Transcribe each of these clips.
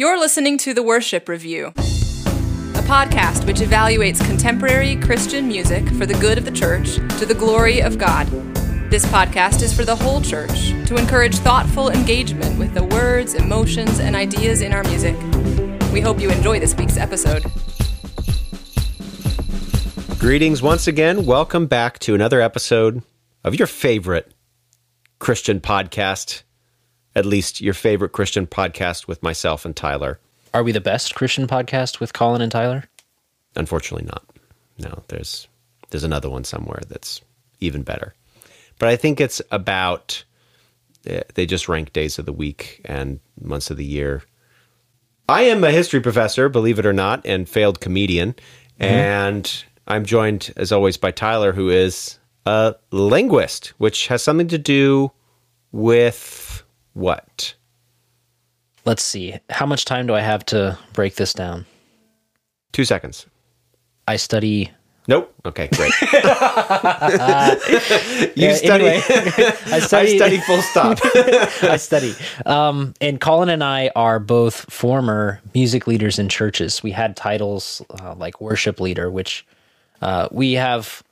You're listening to The Worship Review, a podcast which evaluates contemporary Christian music for the good of the church to the glory of God. This podcast is for the whole church to encourage thoughtful engagement with the words, emotions, and ideas in our music. We hope you enjoy this week's episode. Greetings once again. Welcome back to another episode of your favorite Christian podcast, at least your favorite Christian podcast with myself and Tyler. Are we the best Christian podcast with Colin and Tyler? Unfortunately, not. No, there's there's another one somewhere that's even better. But I think it's about eh, they just rank days of the week and months of the year. I am a history professor, believe it or not, and failed comedian, and I'm joined as always by Tyler, who is a linguist, which has something to do with what? Let's see. How much time do I have to break this down? Two seconds. I study. Nope. Okay, great. you Uh, study. anyway, I I study. study full stop. I study. Um, and Colin and I are both former music leaders in churches. We had titles uh, like worship leader, which uh, we have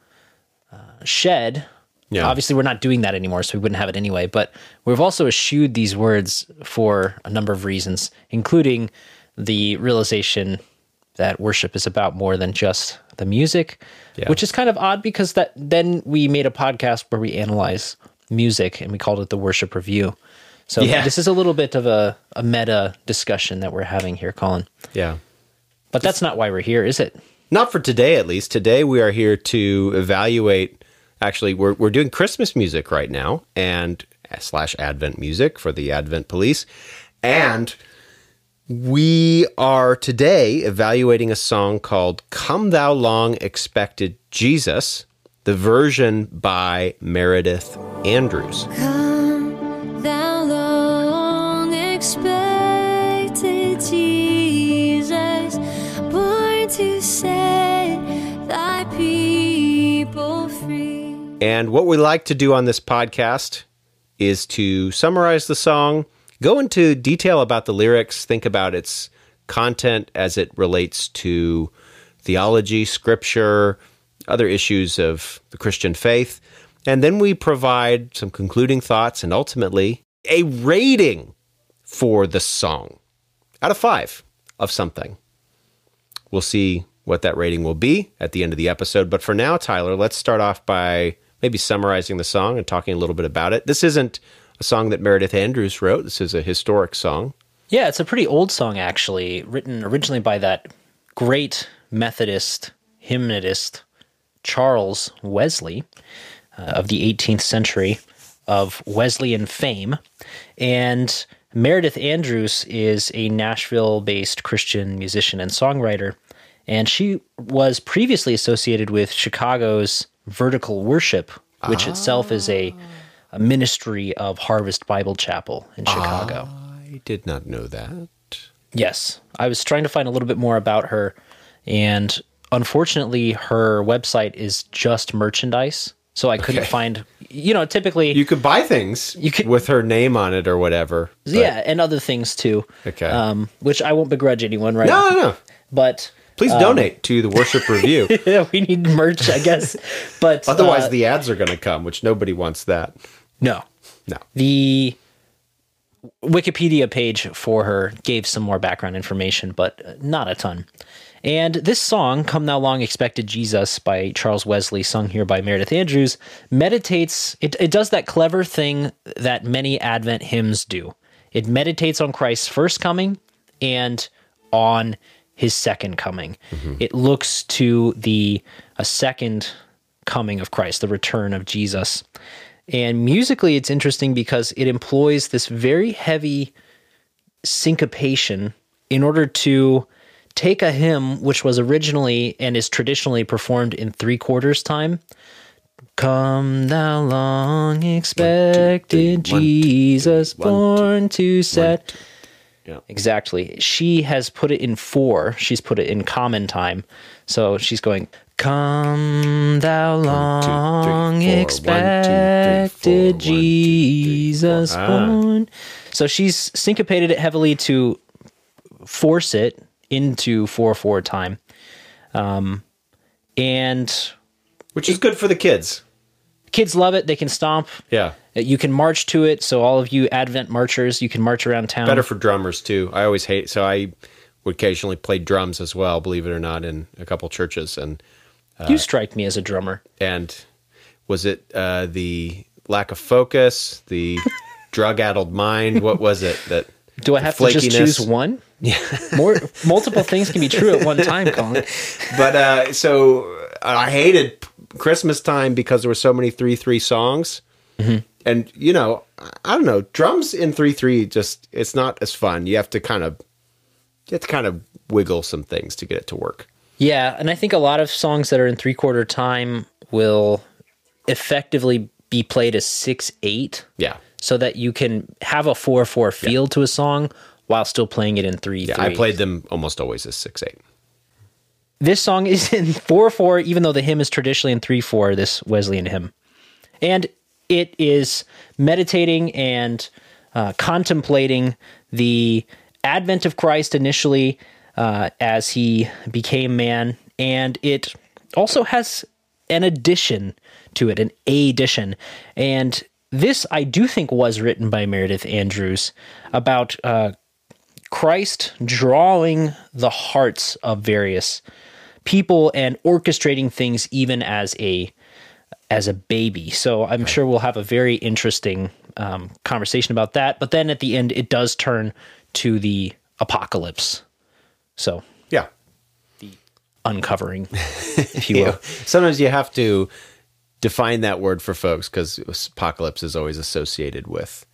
uh, shed. Yeah. Obviously, we're not doing that anymore, so we wouldn't have it anyway. But we've also eschewed these words for a number of reasons, including the realization that worship is about more than just the music, Yeah. which is kind of odd because that then we made a podcast where we analyze music and we called it the worship review. So Yeah. this is a little bit of a, a meta discussion that we're having here, Colin. yeah. But that's not why we're here, is it? Not for today, at least. Today we are here to evaluate. Actually, we're we're doing Christmas music right now, and slash Advent music for the Advent Police, and we are today evaluating a song called "Come Thou Long Expected Jesus," the version by Meredith Andrews. And what we like to do on this podcast is to summarize the song, go into detail about the lyrics, think about its content as it relates to theology, scripture, other issues of the Christian faith. And then we provide some concluding thoughts and ultimately a rating for the song out of five of something. We'll see what that rating will be at the end of the episode. But for now, Tyler, let's start off by maybe summarizing the song and talking a little bit about it. This isn't a song that Meredith Andrews wrote, this is a historic song. Yeah, it's a pretty old song actually, written originally by that great Methodist hymnist Charles Wesley uh, of the 18th century of Wesleyan fame. And Meredith Andrews is a Nashville based Christian musician and songwriter. And she was previously associated with Chicago's Vertical Worship, which itself is a, a ministry of Harvest Bible Chapel in Chicago. I did not know that. Yes. I was trying to find a little bit more about her, and unfortunately, her website is just merchandise. So I couldn't find, you know, typically, You could buy things You could- with her name on it or whatever. but- yeah, and other things too. Okay. Um, which I won't begrudge anyone, right? No, no, no. But Please donate to the Worship Review. we need merch, I guess. But Otherwise, uh, the ads are going to come, which nobody wants that. no, No. the Wikipedia page for her gave some more background information, but uh, not a ton. And this song, Come Thou Long Expected Jesus by Charles Wesley, sung here by Meredith Andrews, meditates, it, it does that clever thing that many Advent hymns do. It meditates on Christ's first coming and on his second coming. It looks to the a second coming of Christ, the return of Jesus. And musically, it's interesting because it employs this very heavy syncopation in order to take a hymn which was originally and is traditionally performed in three quarters time. Come, thou long expected one, two, three, Jesus, born to set. Yeah. Exactly. She has put it in four. She's put it in common time. So she's going, Come, thou long four. One, two, three, four. expected One, two, three, Jesus. Ah. born. So she's syncopated it heavily to force it into 4 4 time. Um, and Which is good for the kids. Kids love it. They can stomp. Yeah. You can march to it. So, all of you Advent marchers, you can march around town. Better for drummers too. I always hate so I would occasionally play drums as well, believe it or not, in a couple churches and you strike me as a drummer. and was it uh, the lack of focus, the drug-addled mind? What was it that? Do I have to just choose one? Yeah. More multiple things can be true at one time, Colin. But uh, so I hated Christmas time because there were so many three-three songs, mm-hmm. and you know, I don't know, drums in three-three just it's not as fun. You have to kind of you have to kind of wiggle some things to get it to work. Yeah, and I think a lot of songs that are in three quarter time will effectively be played as six eight, Yeah. so that you can have a four four feel to a song while still playing it in three Yeah, three. I played them almost always as six eight. This song is in 4 4, even though the hymn is traditionally in 3 4, this Wesleyan hymn. And it is meditating and uh, contemplating the advent of Christ initially uh, as he became man. And it also has an addition to it, an addition. And this, I do think, was written by Meredith Andrews about uh, Christ drawing the hearts of various people and orchestrating things even as a as a baby. So I'm sure we'll have a very interesting um, conversation about that. But then at the end, it does turn to the apocalypse. So Yeah. The uncovering, if you will. Sometimes you have to define that word for folks because apocalypse is always associated with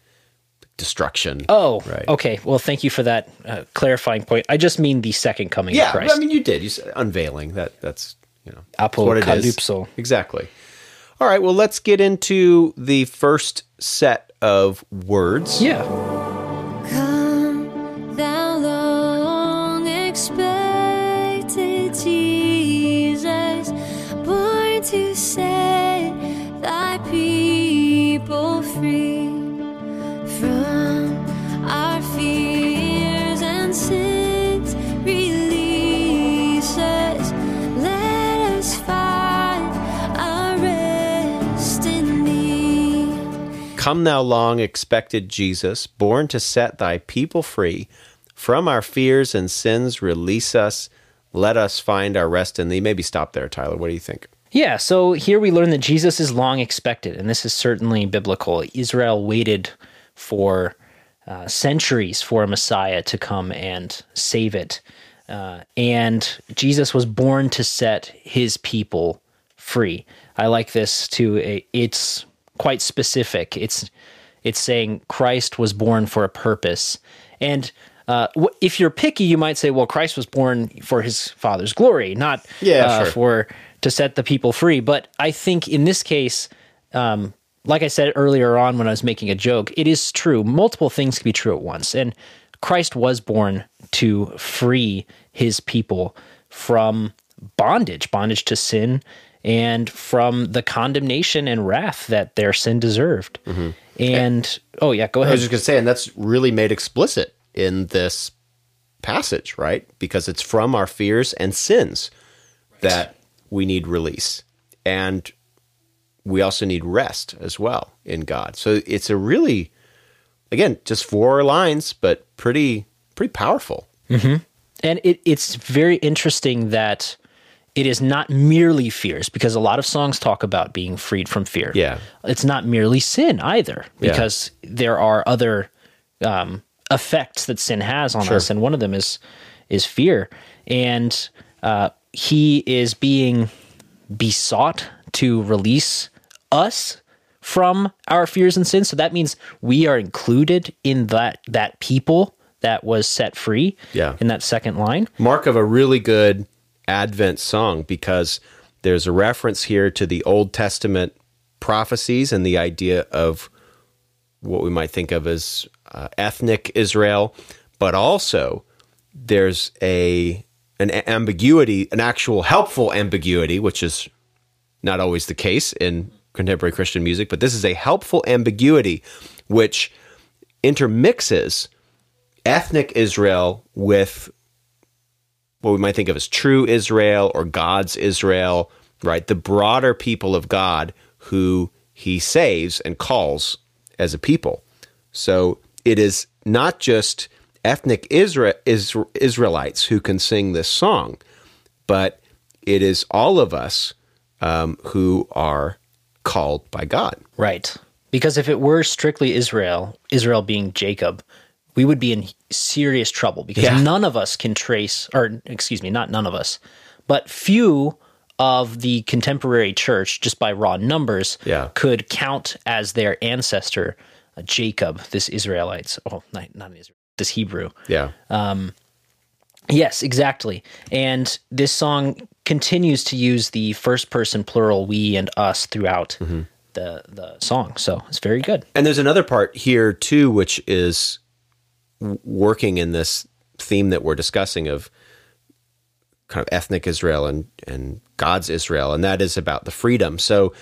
destruction. Oh, Right. okay. Well, thank you for that uh, clarifying point. I just mean the second coming yeah. of Christ. I mean, you did. You said unveiling. That that's you know that's what it is. Apocalypso. Exactly. All right. Well, let's get into the first set of words. yeah. Come, thou long expected Jesus, born to set thy people free from our fears and sins. Release us. Let us find our rest in thee. Maybe stop there, Tyler. What do you think? Yeah, so here we learn that Jesus is long expected, and this is certainly biblical. Israel waited for uh, centuries for a Messiah to come and save it. Uh, and Jesus was born to set his people free. I like this too. It's quite specific. It's it's saying Christ was born for a purpose. And uh, if you're picky, you might say, well, Christ was born for his father's glory, not Yeah, uh, sure. for to set the people free. But I think in this case, um, like I said earlier on when I was making a joke, it is true. Multiple things can be true at once. And Christ was born to free his people from bondage, bondage to sin, and from the condemnation and wrath that their sin deserved. Mm-hmm. And oh yeah, go ahead. I was just going to say, and that's really made explicit in this passage, right? Because it's from our fears and sins that we need release. And we also need rest as well in God. So it's a really, again, just four lines, but pretty, pretty powerful. Mm-hmm. And it, it's very interesting that it is not merely fears, because a lot of songs talk about being freed from fear. Yeah. It's not merely sin either, Yeah. because there are other um, effects that sin has on us, and one of them is is fear. And uh, he is being besought to release us from our fears and sins. So that means we are included in that that people that was set free. Yeah. In that second line. mark of a really good Advent song because there's a reference here to the Old Testament prophecies and the idea of what we might think of as uh, ethnic Israel, but also there's a an ambiguity, an actual helpful ambiguity, which is not always the case in contemporary Christian music, but this is a helpful ambiguity which intermixes ethnic Israel with what we might think of as true Israel or God's Israel, right? The broader people of God who he saves and calls as a people. So it is not just ethnic Isra- Isra- Israelites who can sing this song, but it is all of us um, who are called by God. Right. Because if it were strictly Israel, Israel being Jacob, we would be in serious trouble because Yeah. none of us can trace, or excuse me, not none of us, but few of the contemporary church, just by raw numbers, Yeah. could count as their ancestor uh, Jacob, this Israelites. Oh, not, not Israel, this Hebrew. Yeah. Um, Yes, exactly. And this song continues to use the first person plural we and us throughout the the song. So it's very good. And there's another part here too, which is working in this theme that we're discussing of kind of ethnic Israel and, and God's Israel, and that is about the freedom. So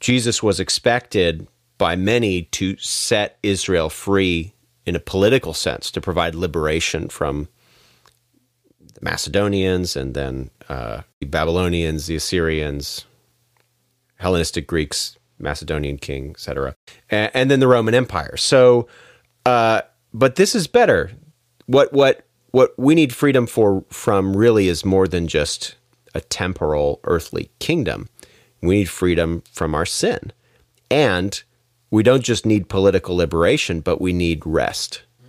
Jesus was expected by many to set Israel free in a political sense, to provide liberation from the Macedonians and then uh, the Babylonians, the Assyrians, Hellenistic Greeks, Macedonian king, etc., and, and then the Roman Empire. So, uh, but this is better. What what what we need freedom for from really is more than just a temporal earthly kingdom. We need freedom from our sin, and we don't just need political liberation, but we need rest. Mm.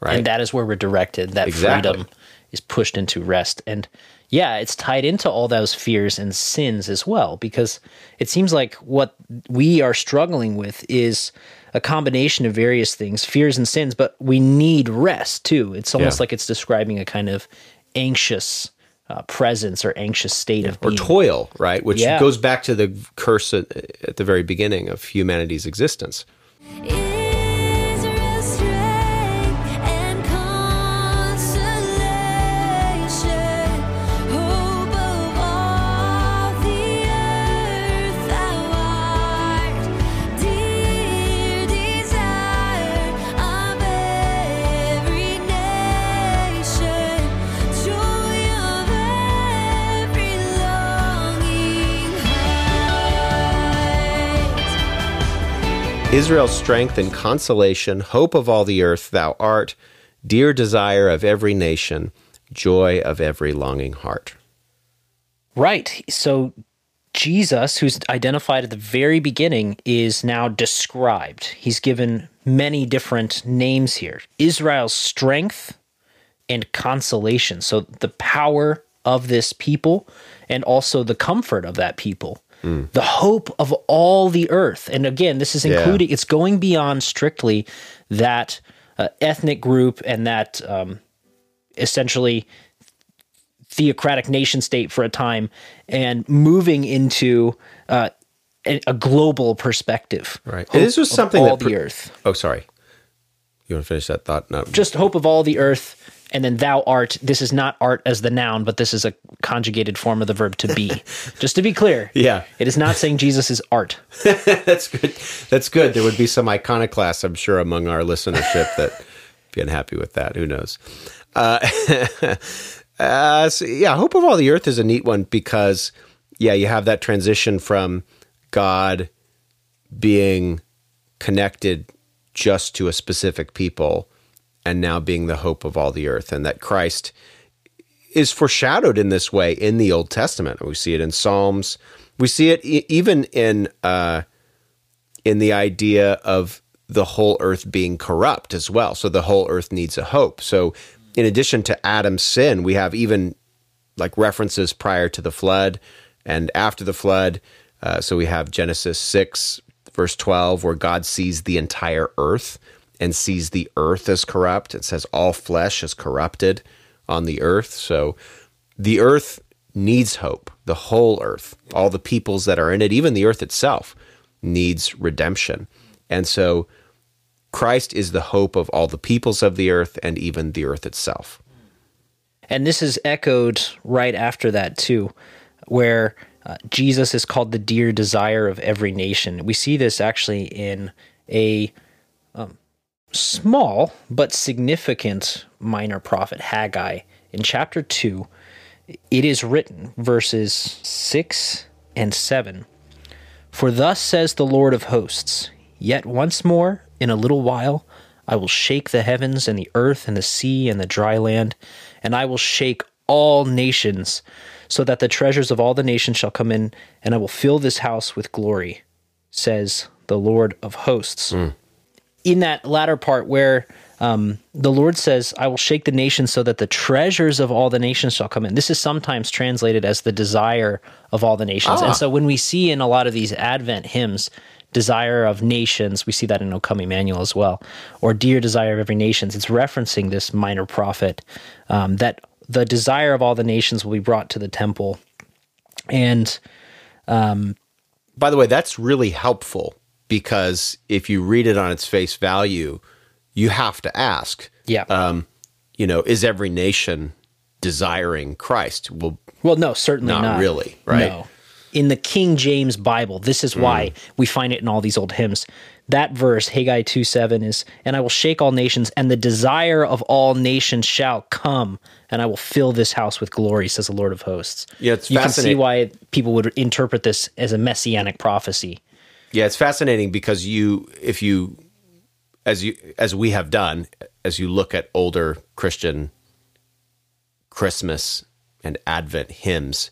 Right? And that is where we're directed. That Exactly. freedom is pushed into rest. And yeah, it's tied into all those fears and sins as well, because it seems like what we are struggling with is a combination of various things, fears and sins, but we need rest too. It's almost Yeah. like it's describing a kind of anxious uh, presence or anxious state of or toil, right? Which Yeah. goes back to the curse at, at the very beginning of humanity's existence. Israel's Israel's strength and consolation, hope of all the earth, thou art, dear desire of every nation, joy of every longing heart. Right. So Jesus, who's identified at the very beginning, is now described. He's given many different names here Israel's strength and consolation. So the power of this people and also the comfort of that people. The hope of all the earth. And again, this is Yeah. including, it's going beyond strictly that uh, ethnic group and that um, essentially theocratic nation state for a time and moving into uh, a, a global perspective. Right. Hope This was something all that the earth. Oh, sorry. You want to finish that thought? No. Just hope of all the earth, and then thou art. This is not art as the noun, but this is a conjugated form of the verb to be. Just to be clear, Yeah. it is not saying Jesus is art. That's good. That's good. There would be some iconoclasts, I'm sure, among our listenership that be unhappy with that. Who knows? Uh, uh, so, yeah, Hope of All the Earth is a neat one because, yeah, you have that transition from God being connected just to a specific people and now being the hope of all the earth, and that Christ is foreshadowed in this way in the Old Testament. We see it in Psalms. We see it e- even in uh, in the idea of the whole earth being corrupt as well. So the whole earth needs a hope. So in addition to Adam's sin, we have even like references prior to the flood and after the flood. Uh, so we have Genesis 6, verse 12, where God sees the entire earth and sees the earth as corrupt. It says all flesh is corrupted on the earth. So the earth needs hope. The whole earth, all the peoples that are in it, even the earth itself, needs redemption. And so Christ is the hope of all the peoples of the earth and even the earth itself. And this is echoed right after that, too, where uh, Jesus is called the dear desire of every nation. We see this actually in a small but significant minor prophet Haggai. In chapter 2, it is written, verses 6 and 7 For thus says the Lord of hosts, Yet once more, in a little while, I will shake the heavens and the earth and the sea and the dry land, and I will shake all nations, so that the treasures of all the nations shall come in, and I will fill this house with glory, says the Lord of hosts hmm. In that latter part where um, the Lord says, I will shake the nations so that the treasures of all the nations shall come in. This is sometimes translated as the desire of all the nations. Ah. And so when we see in a lot of these Advent hymns, desire of nations, we see that in O Come Emmanuel as well, or dear desire of every nations, it's referencing this minor prophet um, that the desire of all the nations will be brought to the temple. And By the way, that's really helpful because if you read it on its face value, you have to ask, yeah. um, you know, is every nation desiring Christ? Well, Well, no, certainly Not not. really, right? No. In the King James Bible, this is why Mm. we find it in all these old hymns. That verse, Haggai 2 7, is, And I will shake all nations, and the desire of all nations shall come, and I will fill this house with glory, says the Lord of hosts. Yeah, it's you can see why people would interpret this as a messianic prophecy. Yeah, it's fascinating because you, if you, as you, as we have done, as you look at older Christian Christmas and Advent hymns,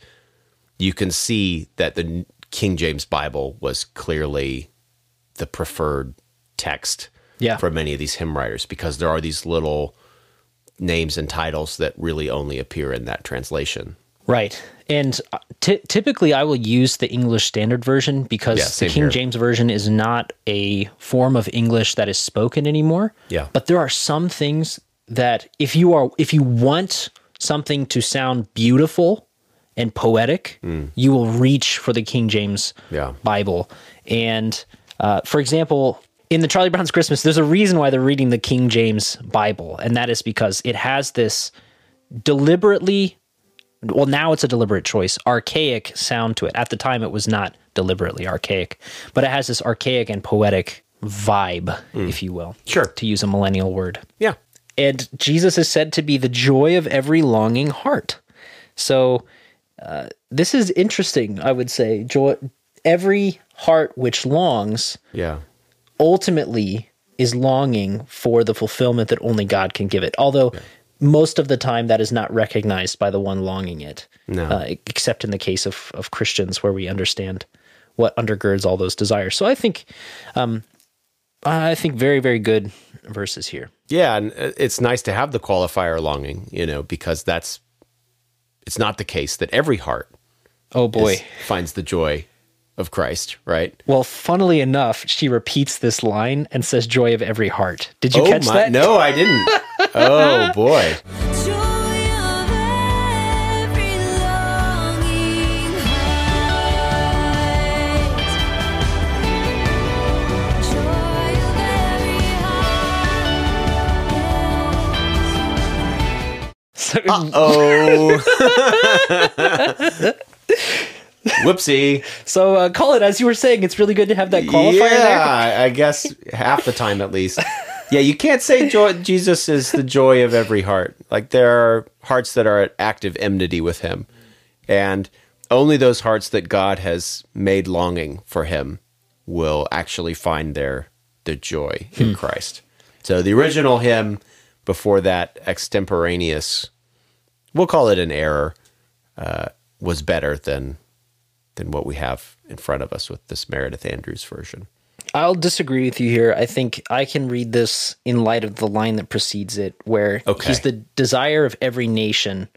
you can see that the King James Bible was clearly the preferred text Yeah. for many of these hymn writers because there are these little names and titles that really only appear in that translation. Right. And uh, ty- typically, I will use the English Standard Version because Yeah, the King here. James Version is not a form of English that is spoken anymore. Yeah. But there are some things that if you are if you want something to sound beautiful and poetic, you will reach for the King James. Yeah. Bible. And uh, for example, in the Charlie Brown's Christmas, there's a reason why they're reading the King James Bible, and that is because it has this deliberately well now it's a deliberate choice archaic sound to it at the time it was not deliberately archaic but it has this archaic and poetic vibe if you will Sure. to use a millennial word Yeah. and jesus is said to be the joy of every longing heart so uh, this is interesting i would say joy every heart which longs Yeah. ultimately is longing for the fulfillment that only God can give it. Although most of the time that is not recognized by the one longing it, No. uh, except in the case of, of Christians where we understand what undergirds all those desires. So I think, um, I think very, very good verses here. Yeah, and uh, it's nice to have the qualifier longing, you know, because that's it's not the case that every heart Oh boy. is- finds the joy of Christ, right? well, funnily enough, she repeats this line and says, "Joy of every heart." Did you oh catch my that? no, I didn't. oh boy. Joy of every longing heart. Joy of every heart. So- Oh. Whoopsie. So, uh, Colin as you were saying. It's really good to have that qualifier yeah, there. I guess half the time at least. Yeah, you can't say joy, Jesus is the joy of every heart. Like there are hearts that are at active enmity with him, and only those hearts that God has made longing for him will actually find their their joy in Christ. So the original hymn before that extemporaneous, we'll call it an error, uh, was better than than what we have in front of us with this Meredith Andrews version. I'll disagree with you here. I think I can read this in light of the line that precedes it, where Okay. he's the desire of every nation.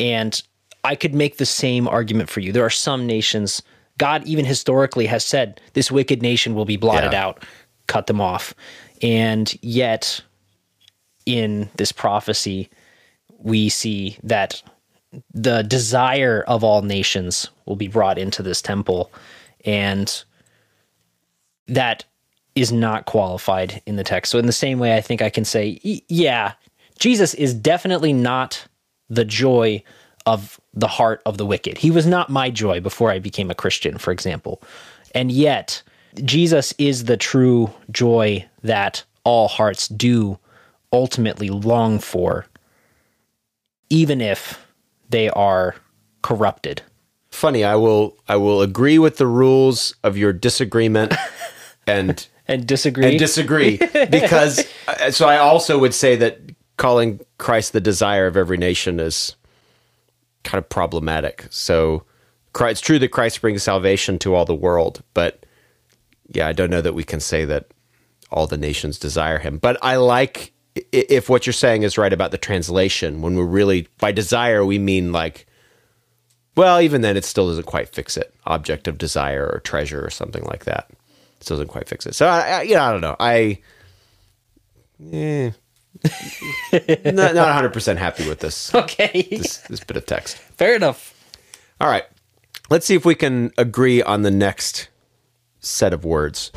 And I could make the same argument for you. There are some nations, God even historically has said, this wicked nation will be blotted Yeah. out, cut them off. And yet, in this prophecy, we see that the desire of all nations will be brought into this temple. And that is not qualified in the text. So, in the same way, I think I can say, yeah, Jesus is definitely not the joy of the heart of the wicked. He was not my joy before I became a Christian, for example. And yet, Jesus is the true joy that all hearts do ultimately long for, even if they are corrupted. Funny, I will I will agree with the rules of your disagreement and And disagree. and disagree because uh, so I also would say that calling Christ the desire of every nation is kind of problematic. So it's true that Christ brings salvation to all the world, but yeah, I don't know that we can say that all the nations desire him. But I like if what you're saying is right about the translation when we're really by desire we mean like well, even then it still doesn't quite fix it. Object of desire or treasure or something like that. It still doesn't quite fix it. So I, I you know, I don't know. I eh, not not 100 percent happy with this, okay. this this bit of text. Fair enough. All right, let's see if we can agree on the next set of words.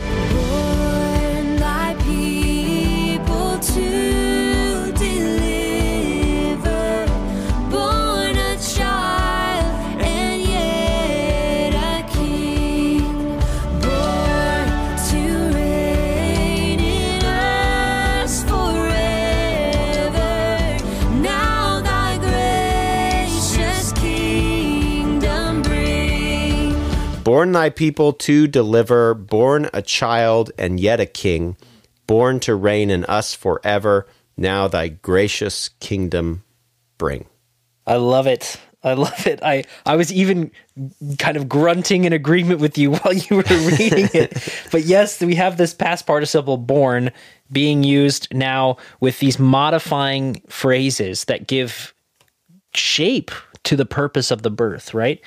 Born thy people to deliver, born a child and yet a king, born to reign in us forever. Now thy gracious kingdom bring. I love it. I love it. I, I was even kind of grunting in agreement with you while you were reading it. but yes, we have this past participle born being used now with these modifying phrases that give shape to the purpose of the birth, right?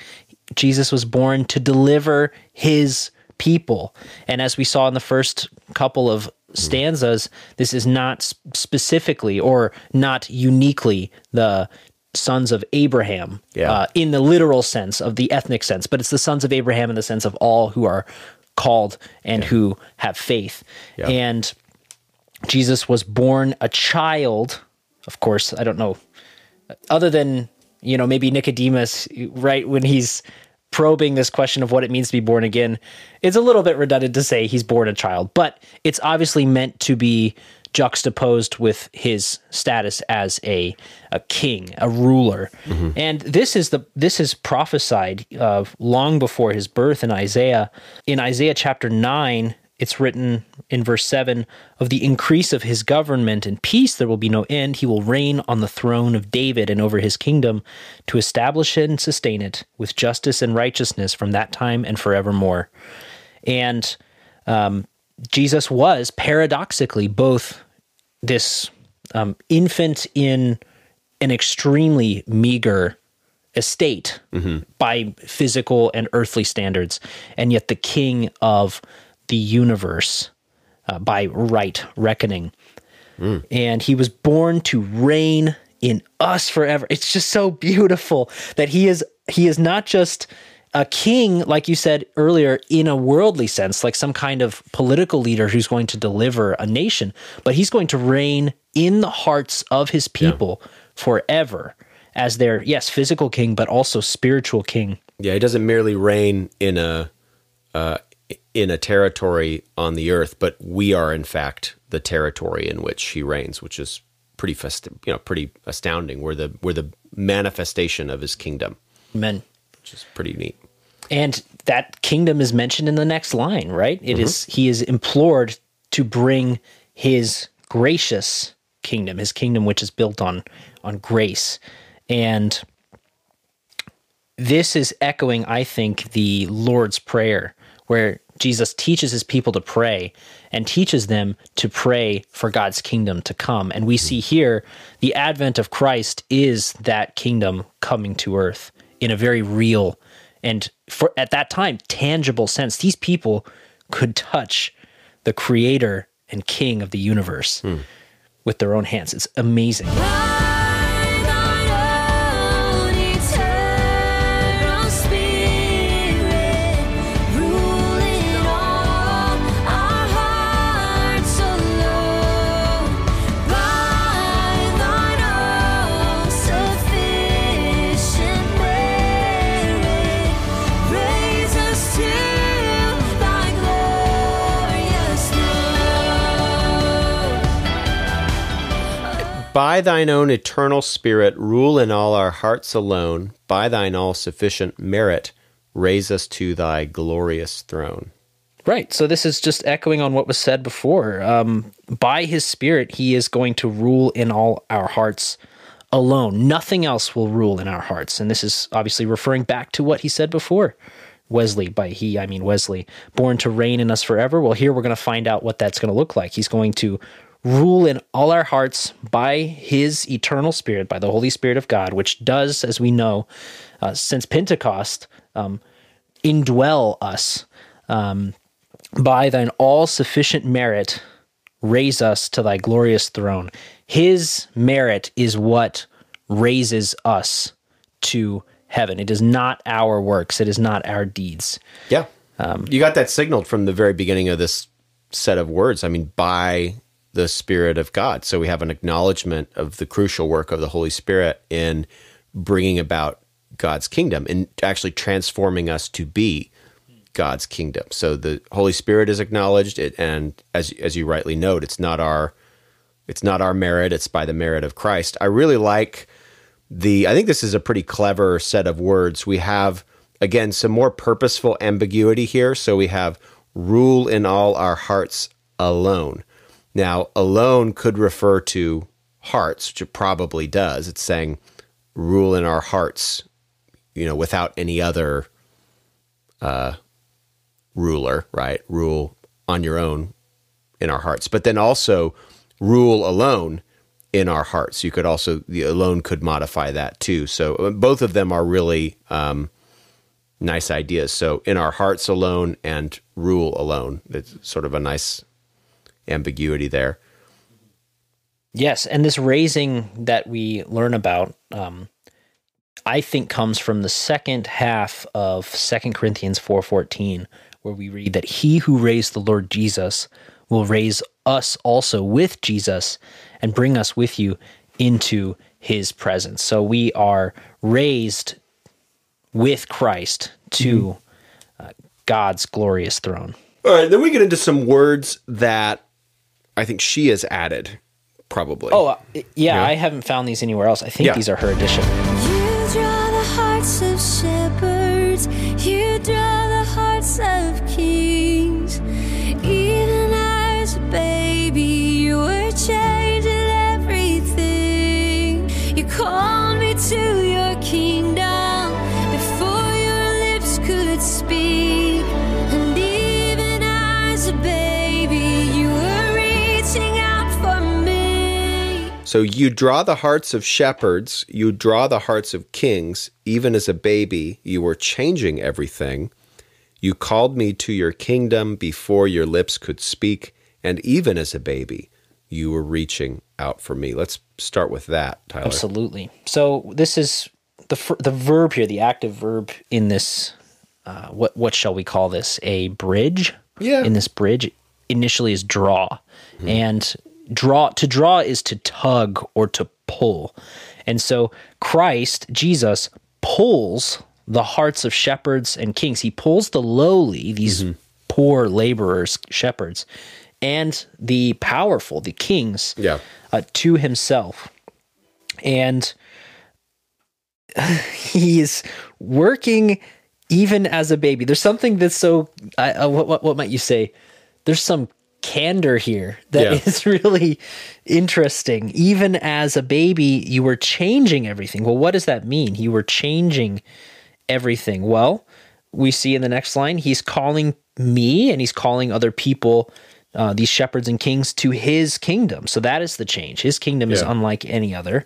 Jesus was born to deliver his people. And as we saw in the first couple of stanzas, this is not specifically or not uniquely the sons of Abraham Yeah. uh, in the literal sense of the ethnic sense, but it's the sons of Abraham in the sense of all who are called and who have faith. Yeah. And Jesus was born a child. Of course, I don't know other than you know maybe Nicodemus, right when he's probing this question of what it means to be born again, it's a little bit redundant to say he's born a child, but it's obviously meant to be juxtaposed with his status as a a king, a ruler, and this is the this is prophesied uh, long before his birth in Isaiah. In Isaiah chapter nine, it's written in verse 7 of the increase of his government and peace there will be no end. He will reign on the throne of david and over his kingdom to establish it and sustain it with justice and righteousness from that time and forevermore. And um, jesus was paradoxically both this um, infant in an extremely meager estate by physical and earthly standards, and yet the king of the universe uh, by right reckoning. And he was born to reign in us forever. It's just so beautiful that he is he is not just a king, like you said earlier, in a worldly sense, like some kind of political leader who's going to deliver a nation, but he's going to reign in the hearts of his people forever as their, yes, physical king, but also spiritual king. Yeah, he doesn't merely reign in a uh, in a territory on the earth, but we are in fact the territory in which he reigns, which is pretty you know pretty astounding. We're the we're the manifestation of his kingdom, Amen. which is pretty neat. And that kingdom is mentioned in the next line, right? It is mm-hmm. he is implored to bring his gracious kingdom, his kingdom which is built on on grace. And this is echoing, I think, the Lord's Prayer, where Jesus teaches his people to pray and teaches them to pray for God's kingdom to come. And we see here the advent of Christ is that kingdom coming to earth in a very real and for at that time tangible sense. These people could touch the creator and king of the universe hmm. with their own hands. It's amazing. By thine own eternal spirit, rule in all our hearts alone. By thine all sufficient merit, raise us to thy glorious throne. Right. So this is just echoing on what was said before. Um, by his spirit, he is going to rule in all our hearts alone. Nothing else will rule in our hearts. And this is obviously referring back to what he said before. Wesley, by he, I mean Wesley, born to reign in us forever. Well, here we're going to find out what that's going to look like. He's going to rule in all our hearts by his eternal spirit, by the Holy Spirit of God, which does, as we know, uh, since Pentecost, um, indwell us. Um, by thine all sufficient merit, raise us to thy glorious throne. His merit is what raises us to heaven. It is not our works, it is not our deeds. Yeah. you got that signaled from the very beginning of this set of words. I mean, by the Spirit of God. So we have an acknowledgement of the crucial work of the Holy Spirit in bringing about God's kingdom and actually transforming us to be God's kingdom. So the Holy Spirit is acknowledged, and as as you rightly note, it's not our it's not our merit; it's by the merit of Christ. I really like the. I think this is a pretty clever set of words. We have again some more purposeful ambiguity here. So we have rule in all our hearts alone. Now, alone could refer to hearts, which it probably does. It's saying rule in our hearts, you know, without any other ruler, right? Rule on your own in our hearts, but then also rule alone in our hearts. You could also the alone could modify that too. So uh, both of them are really um, nice ideas. So in our hearts alone and rule alone. It's sort of a nice ambiguity there. Yes, and this raising that we learn about, um, I think, comes from the second half of Second Corinthians four fourteen, where we read that He who raised the Lord Jesus will raise us also with Jesus and bring us with you into His presence. So we are raised with Christ to uh, God's glorious throne. All right, then we get into some words that I think she has added, probably. Oh, uh, yeah, I haven't found these anywhere else. I think Yeah. these are her addition. So you draw the hearts of shepherds, you draw the hearts of kings. Even as a baby, you were changing everything. You called me to your kingdom before your lips could speak, and even as a baby, you were reaching out for me. Let's start with that, Tyler. Absolutely. So this is the the verb here, the active verb in this. Uh, what what shall we call this? A bridge. Yeah. In this bridge, initially is draw, and draw to draw is to tug or to pull, and so Christ Jesus pulls the hearts of shepherds and kings. He pulls the lowly, these poor laborers, shepherds, and the powerful, the kings, Yeah. uh, to himself. And he is working even as a baby. There's something that's so, I uh, what, what, what might you say? There's some candor here that is Yeah. really interesting. Even as a baby, you were changing everything. Well, what does that mean? You were changing everything. Well, we see in the next line, he's calling me and he's calling other people, uh, these shepherds and kings, to his kingdom. So that is the change. His kingdom is unlike any other.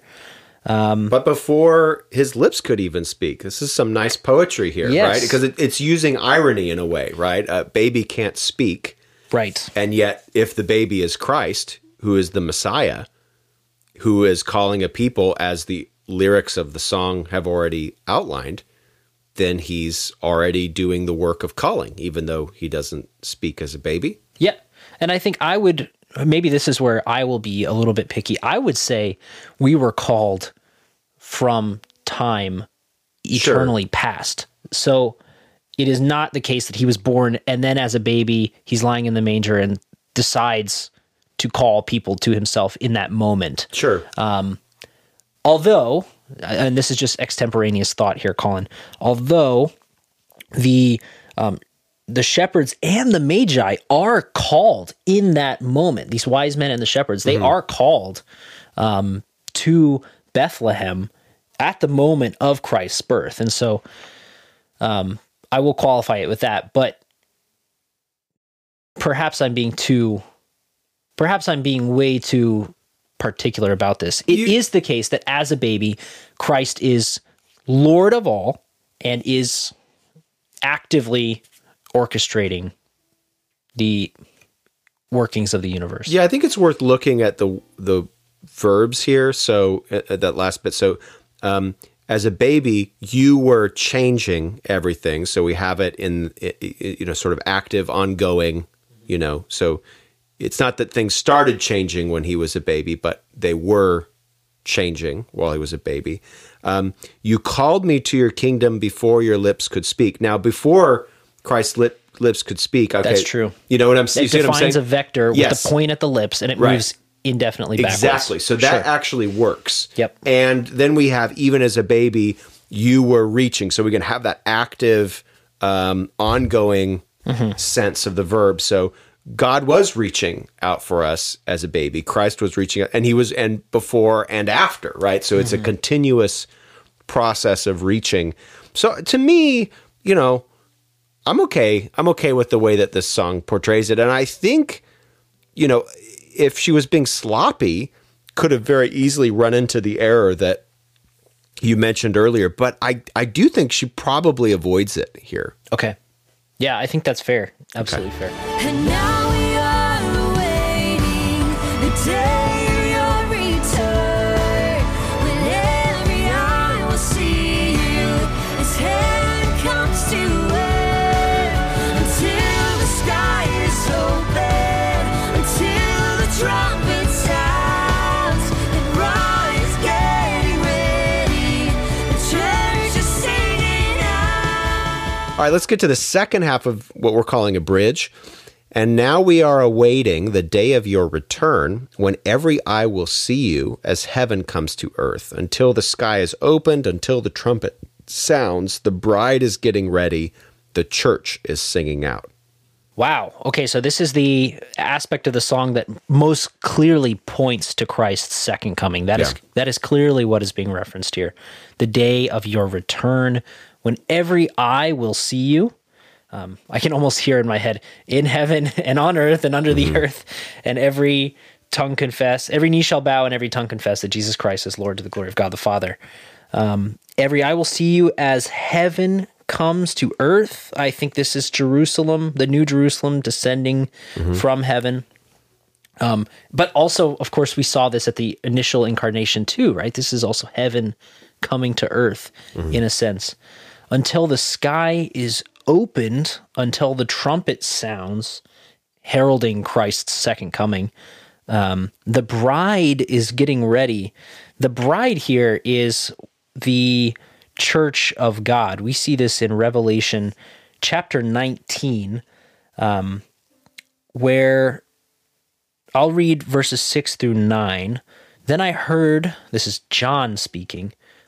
But before his lips could even speak, this is some nice poetry here, Yes. right? Because it, it's using irony in a way, right? A baby can't speak, Right. and yet if the baby is Christ, who is the Messiah, who is calling a people as the lyrics of the song have already outlined, then he's already doing the work of calling, even though he doesn't speak as a baby. Yeah. And I think I would maybe this is where I will be a little bit picky. I would say we were called from time eternally past. So it is not the case that he was born and then as a baby he's lying in the manger and decides to call people to himself in that moment. Sure. Although, and this is just extemporaneous thought here, Colin. Although the um, the shepherds and the magi are called in that moment. These wise men and the shepherds, they are called um, to Bethlehem at the moment of Christ's birth, and so um, I will qualify it with that. But perhaps I'm being too, perhaps I'm being way too particular about this. It is the case that as a baby, Christ is Lord of all and is actively orchestrating the workings of the universe. Yeah, I think it's worth looking at the the verbs here. So at, at that last bit. So um, as a baby, you were changing everything. So we have it in you know sort of active, ongoing. You know, so it's not that things started changing when he was a baby, but they were changing while he was a baby. Um, you called me to your kingdom before your lips could speak. Now, before Christ's lip, lips could speak, okay, That's true. You know what I'm, you It see what I'm defines a vector with Yes. the point at the lips and it Right. moves indefinitely backwards. Exactly. So that Sure. actually works. Yep. And then we have even as a baby, you were reaching. So we can have that active, um, ongoing Mm-hmm. sense of the verb. So God was reaching out for us as a baby. Christ was reaching out, and he was, and before and after, right? So it's a Mm-hmm. continuous process of reaching. So to me, you know, I'm okay. I'm okay with the way that this song portrays it. And I think, you know, if she was being sloppy, could have very easily run into the error that you mentioned earlier. But I, I do think she probably avoids it here. Okay. Yeah, I think that's fair. Absolutely fair. All right, let's get to the second half of what we're calling a bridge. And now we are awaiting the day of your return when every eye will see you as heaven comes to earth. Until the sky is opened, until the trumpet sounds, the bride is getting ready, the church is singing out. Wow. Okay, so this is the aspect of the song that most clearly points to Christ's second coming. That is Yeah. that is clearly what is being referenced here. The day of your return, when every eye will see you. Um, I can almost hear in my head, in heaven and on earth and under the earth, and every tongue confess, every knee shall bow, and every tongue confess that Jesus Christ is Lord to the glory of God the Father. Um, every eye will see you as heaven comes to earth. I think this is Jerusalem, the new Jerusalem descending from heaven. Um, but also, of course, we saw this at the initial incarnation too, right? This is also heaven coming to earth in a sense. Until the sky is opened, until the trumpet sounds, heralding Christ's second coming. Um, the bride is getting ready. The bride here is the church of God. We see this in Revelation chapter 19, um, where I'll read verses 6 through 9. Then I heard, this is John speaking.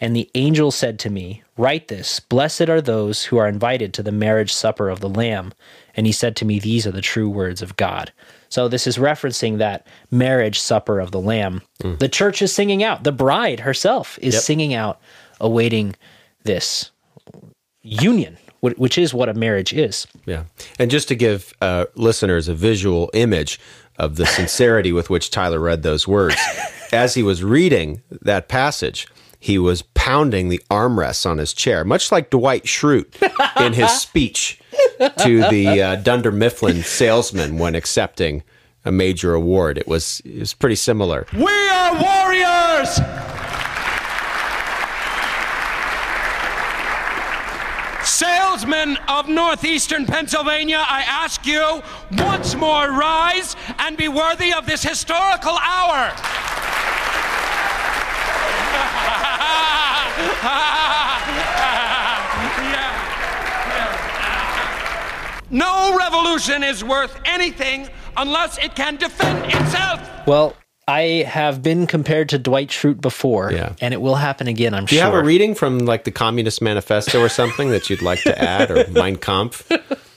And the angel said to me, Write this Blessed are those who are invited to the marriage supper of the Lamb. And he said to me, These are the true words of God. So this is referencing that marriage supper of the Lamb. The church is singing out. The bride herself is Yep. singing out, awaiting this union, which is what a marriage is. Yeah. And just to give uh, listeners a visual image of the sincerity with which Tyler read those words, as he was reading that passage, he was pounding the armrests on his chair, much like Dwight Schrute in his speech to the uh, Dunder Mifflin salesman when accepting a major award. It was it was pretty similar. We are warriors! Salesmen of northeastern Pennsylvania, I ask you once more rise and be worthy of this historical hour. No revolution is worth anything unless it can defend itself. Well, I have been compared to Dwight Schrute before, Yeah. and it will happen again. I'm sure. Do you have a reading from like the Communist Manifesto or something that you'd like to add, or Mein Kampf,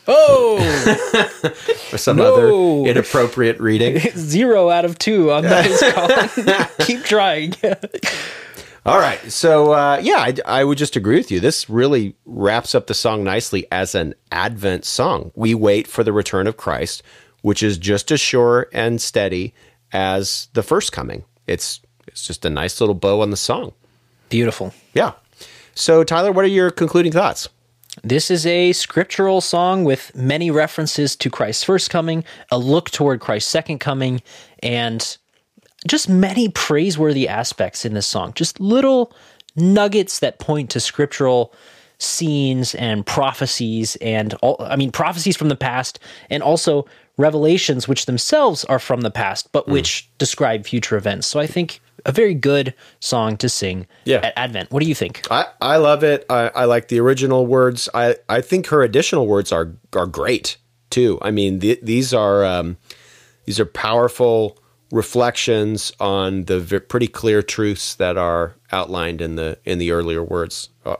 oh, or some No. other inappropriate reading? zero out of two on those. Colin. Keep trying. All right. So, uh, yeah, I, I would just agree with you. This really wraps up the song nicely as an Advent song. We wait for the return of Christ, which is just as sure and steady as the first coming. It's it's just a nice little bow on the song. Beautiful. Yeah. So, Tyler, what are your concluding thoughts? This is a scriptural song with many references to Christ's first coming, a look toward Christ's second coming, and just many praiseworthy aspects in this song. Just little nuggets that point to scriptural scenes and prophecies and all, I mean prophecies from the past and also revelations which themselves are from the past but which describe future events. So I think a very good song to sing Yeah. at Advent. What do you think? I, I love it. I, I like the original words. I, I think her additional words are are great too. I mean, th- these are um, these are powerful reflections on the pretty clear truths that are outlined in the in the earlier words. Uh,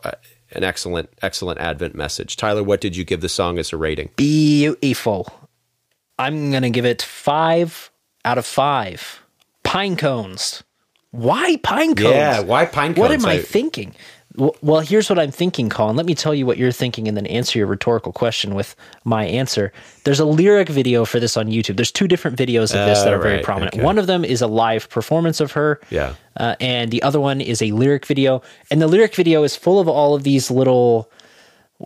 an excellent excellent Advent message. Tyler, what did you give the song as a rating? beautiful. I'm gonna give it five out of five. Pine cones. Why pine cones? Yeah, why pine cones? What am I I- thinking? Well, here's what I'm thinking, Colin. Let me tell you what you're thinking and then answer your rhetorical question with my answer. There's a lyric video for this on YouTube. There's two different videos of this that Oh, are very prominent. okay. One of them is a live performance of her. Yeah. Uh, and the other one is a lyric video. And the lyric video is full of all of these little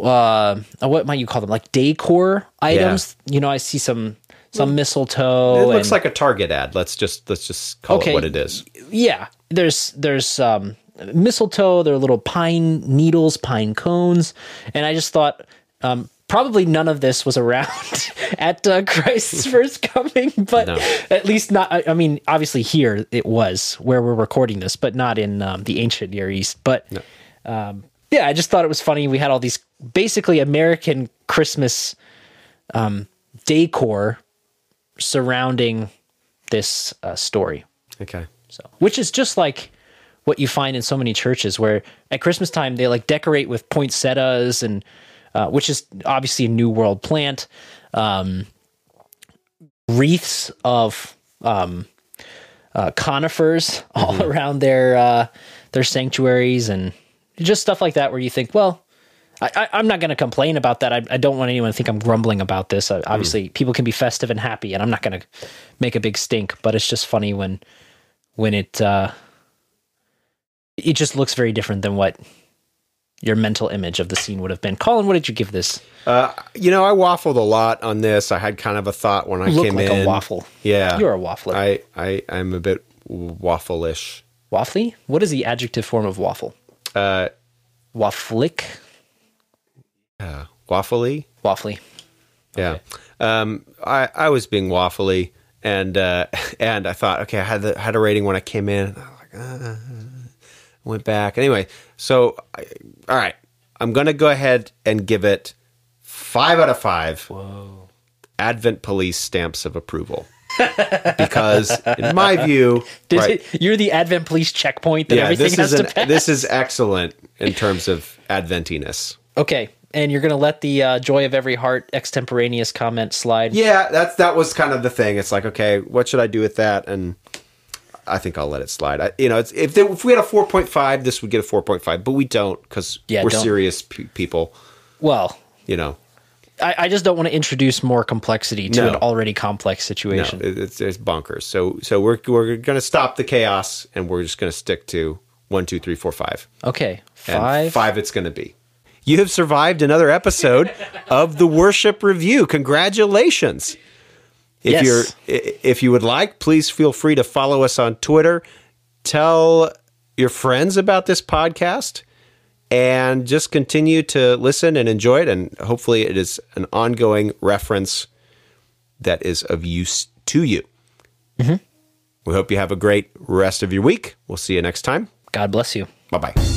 uh what might you call them like decor items you know i see some some mistletoe It looks and- like a Target ad. Let's just let's just call Okay. it what it is. yeah there's there's um mistletoe there are little pine needles pine cones and i just thought um probably none of this was around at uh, christ's first coming but No. at least not I, I mean obviously here it was where we're recording this but not in um, the ancient near east but um, yeah i just thought it was funny we had all these basically american christmas um, decor surrounding this uh, story Okay. so, which is just like what you find in so many churches, where at Christmas time they like decorate with poinsettias and, uh, which is obviously a New World plant, um, wreaths of um, uh, conifers all around their uh, their sanctuaries and just stuff like that, where you think, well. I, I, I'm not going to complain about that. I, I don't want anyone to think I'm grumbling about this. Uh, obviously, people can be festive and happy, and I'm not going to make a big stink. But it's just funny when when it uh it just looks very different than what your mental image of the scene would have been. Colin, what did you give this? Uh, you know, I waffled a lot on this. I had kind of a thought when I You look came like in. a waffle. Yeah, You're a waffler. I, I, I'm a bit waffle-ish. Waffly? What is the adjective form of waffle? Uh, Wafflick? uh, waffly. Waffly. Yeah. Um, I, I was being waffly, and uh, and I thought, okay, I had the had a rating when I came in. I was like, uh, went back anyway. So, I, all right, I'm gonna go ahead and give it five out of five. Whoa! Advent Police stamps of approval. because in my view, Did right, it- you're the Advent Police checkpoint that yeah, everything this has is to an, pass. this is excellent in terms of adventiness. okay, and you're going to let the uh, joy of every heart extemporaneous comment slide. Yeah, that's that was kind of the thing. It's like, okay, what should I do with that? And I think I'll let it slide. I, you know, it's, if there, if we had a four point five, this would get a four point five, but we don't because Yeah, we're don't. serious pe- people. Well, You know, I, I just don't want to introduce more complexity to No. an already complex situation. it, it's, it's bonkers. So so we're we're going to stop the chaos and we're just going to stick to one, two, three, four, five. okay, And five. five. It's going to be. You have survived another episode of the Worship Review. Congratulations. If Yes. you're if you would like, please feel free to follow us on Twitter. Tell your friends about this podcast and just continue to listen and enjoy it and hopefully it is an ongoing reference that is of use to you. Mm-hmm. We hope you have a great rest of your week. We'll see you next time. God bless you. Bye-bye.